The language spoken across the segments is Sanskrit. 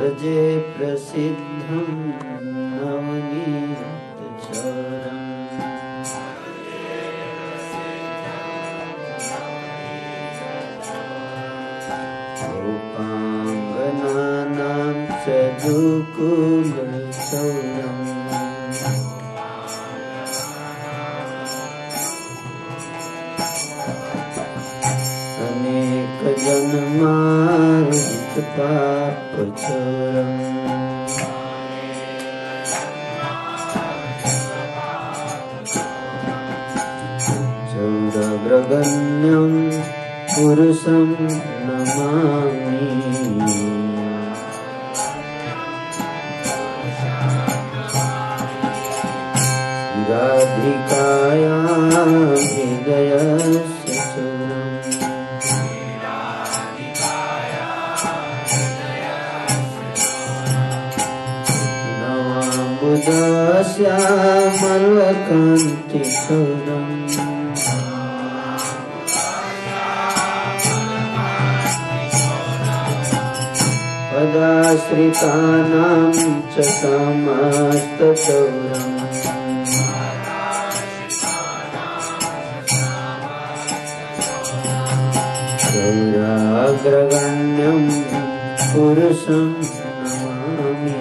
प्रजे प्रसिद्धं नवनीतचरम् गोपाङ्गनानां च दुकुलसौरम् चौरग्रगण्यं पुरुषं नमामि। राधिकाया हृदयस्य चूरम् नवाम्बुदास्यामलकान्तिचूरम् पदाश्रितानां च चौराग्रगण्यं पुरुषं नमामि।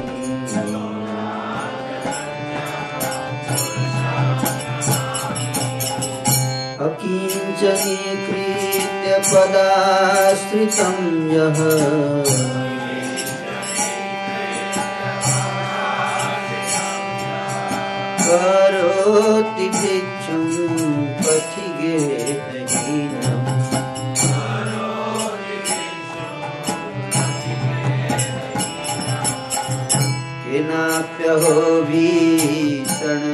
अकिञ्चनीकृत्य पदाश्रितं यः करोति भिक्षुं पथिगेहहीनम् केनाप्यहो भीषणचोरयित्री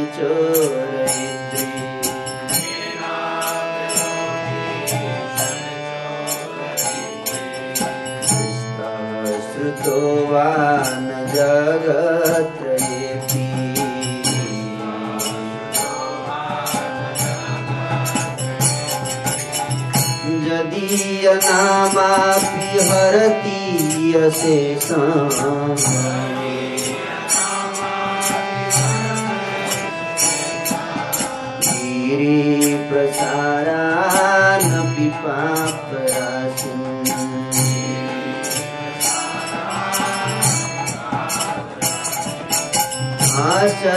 यदीयनामापि हरति यशेषाम् गिरिप्रसारानपि पापराशिम्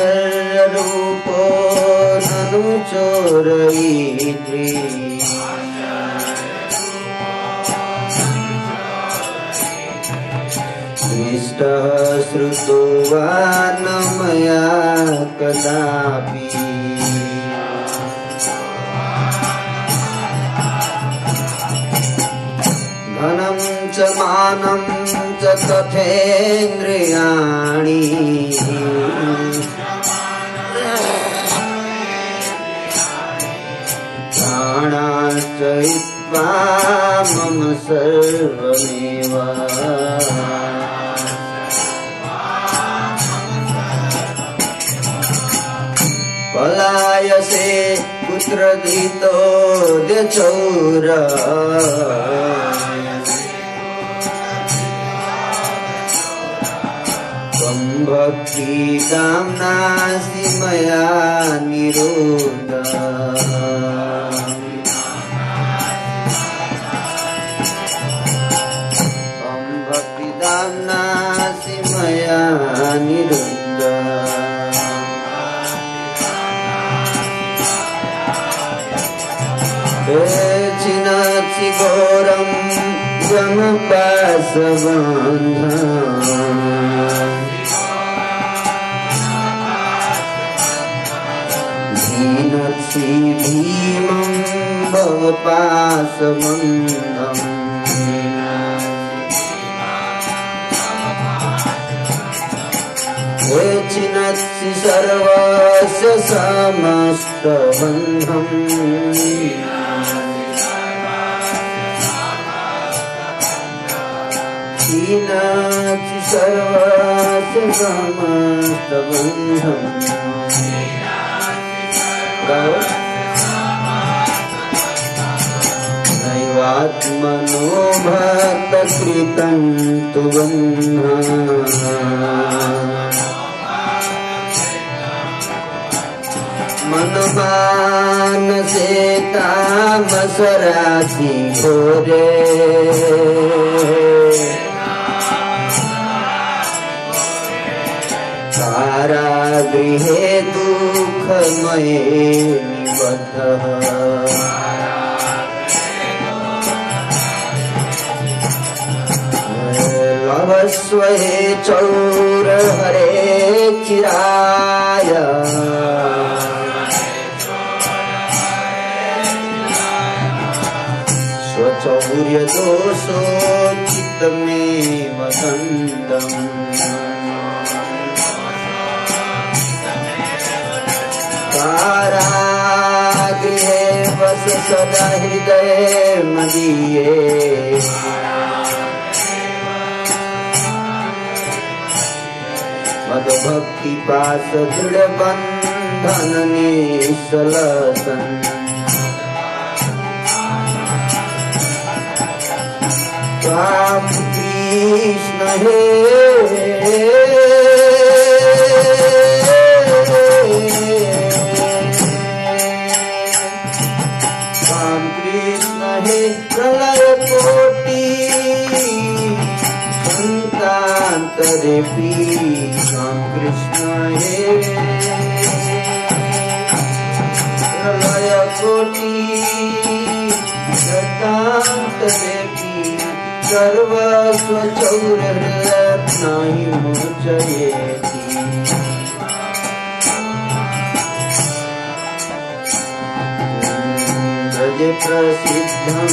आश्चर्यरूपो ननु चोरयित्री दृष्टः श्रुतो वा न मया कदापि। धनं च मानं च तथेन्द्रियाणि। प्राणाश्च हित्वा मम सर्वमेव पलायसे पुत्रधृतो द्यचौर। त्वं भक्तिदां नासि मया निरोध त्वं भक्तिदां नासि मया निरुन्द धीनसि भीमं भवपासबन्धम् हे चिनसि सर्वस्य समस्तबन्धम् हीनाचि सर्वस्य समस्तबन्धम् नैवात्मनो भक्ति कृतं तु मनमानसे तामसराशि घोरे कारागृहे दुःखमये निबद्धः लभस्व हे चौर हरे चिराय स्वचौर्यदोषोचितमेव हृदये मदभक्तिपास दृढबन्धन निसलसन् त्वां कृष्ण हे सन्तान्तरेऽपि त्वां कृष्ण हे। प्रलयकोटि सन्तान्तरेऽपि सर्वस्वचौरहृदयत्नाहि मोचयेति। ब्रज प्रसिद्धं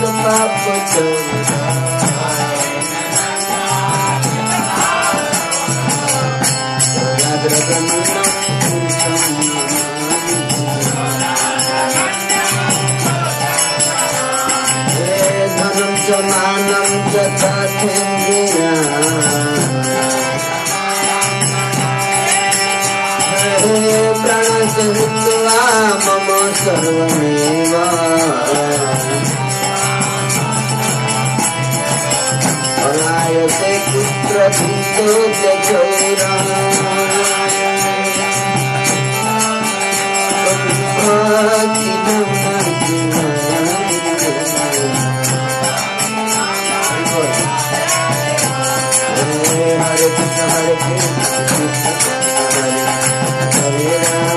गोपाङ्गनानां चतुर्भुवनस्य धनं च हे मम सर्वमेव প্রভূত জয়রা Hare Krishna Hare Krishna Krishna Krishna Hare Hare.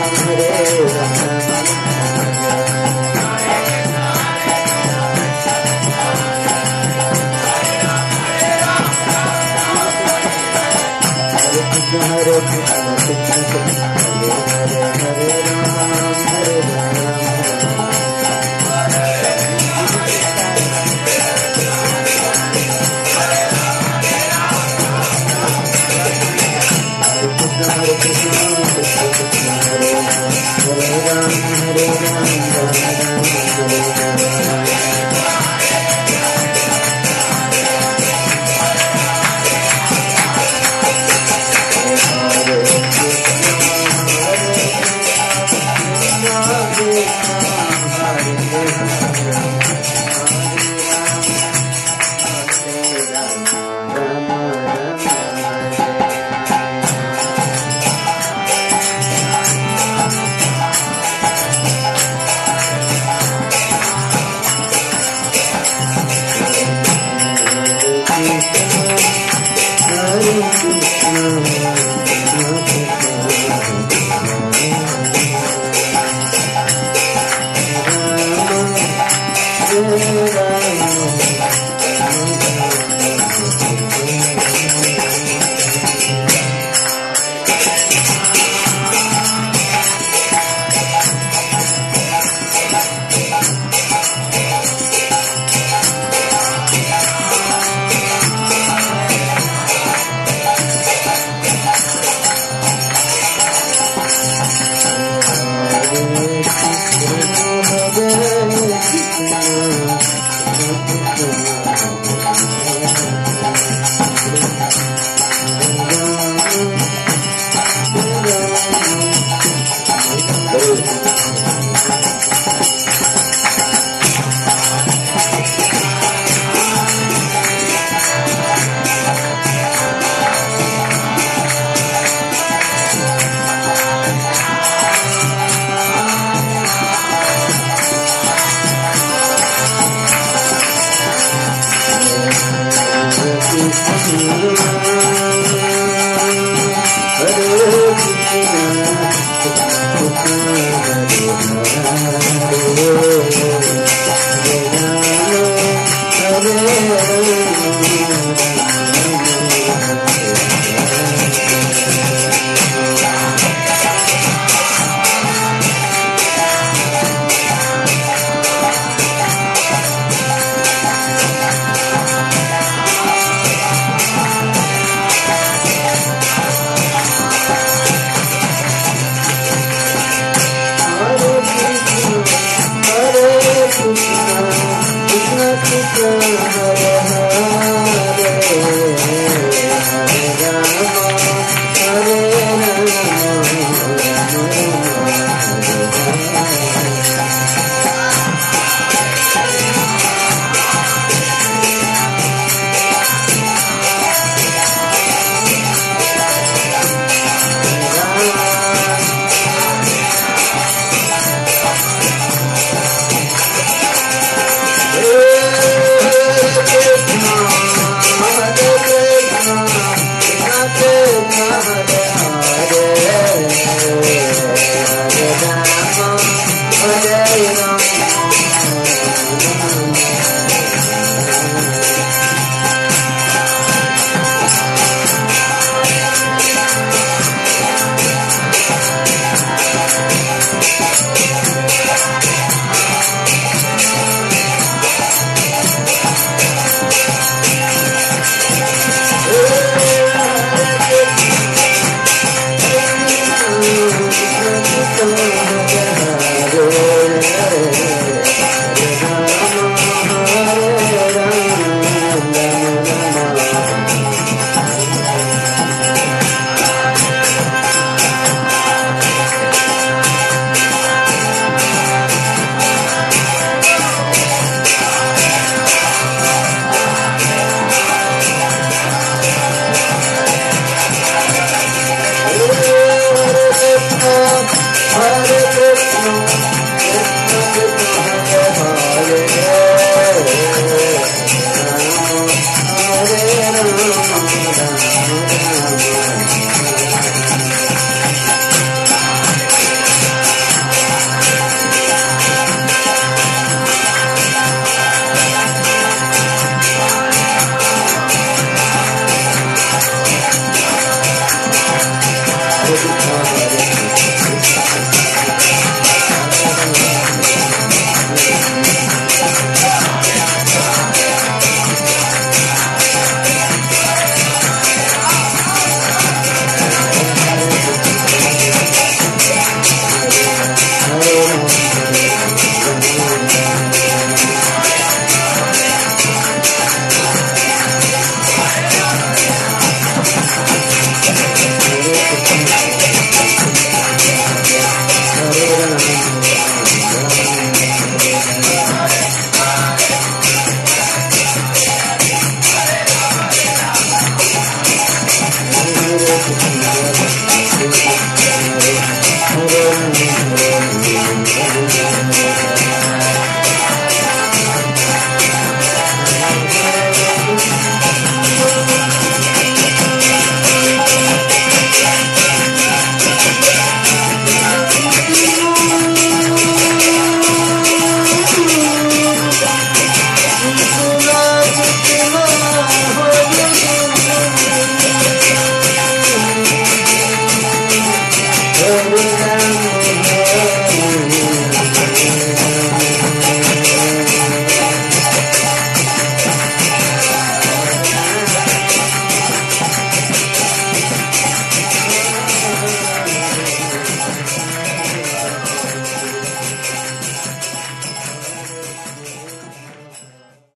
Hare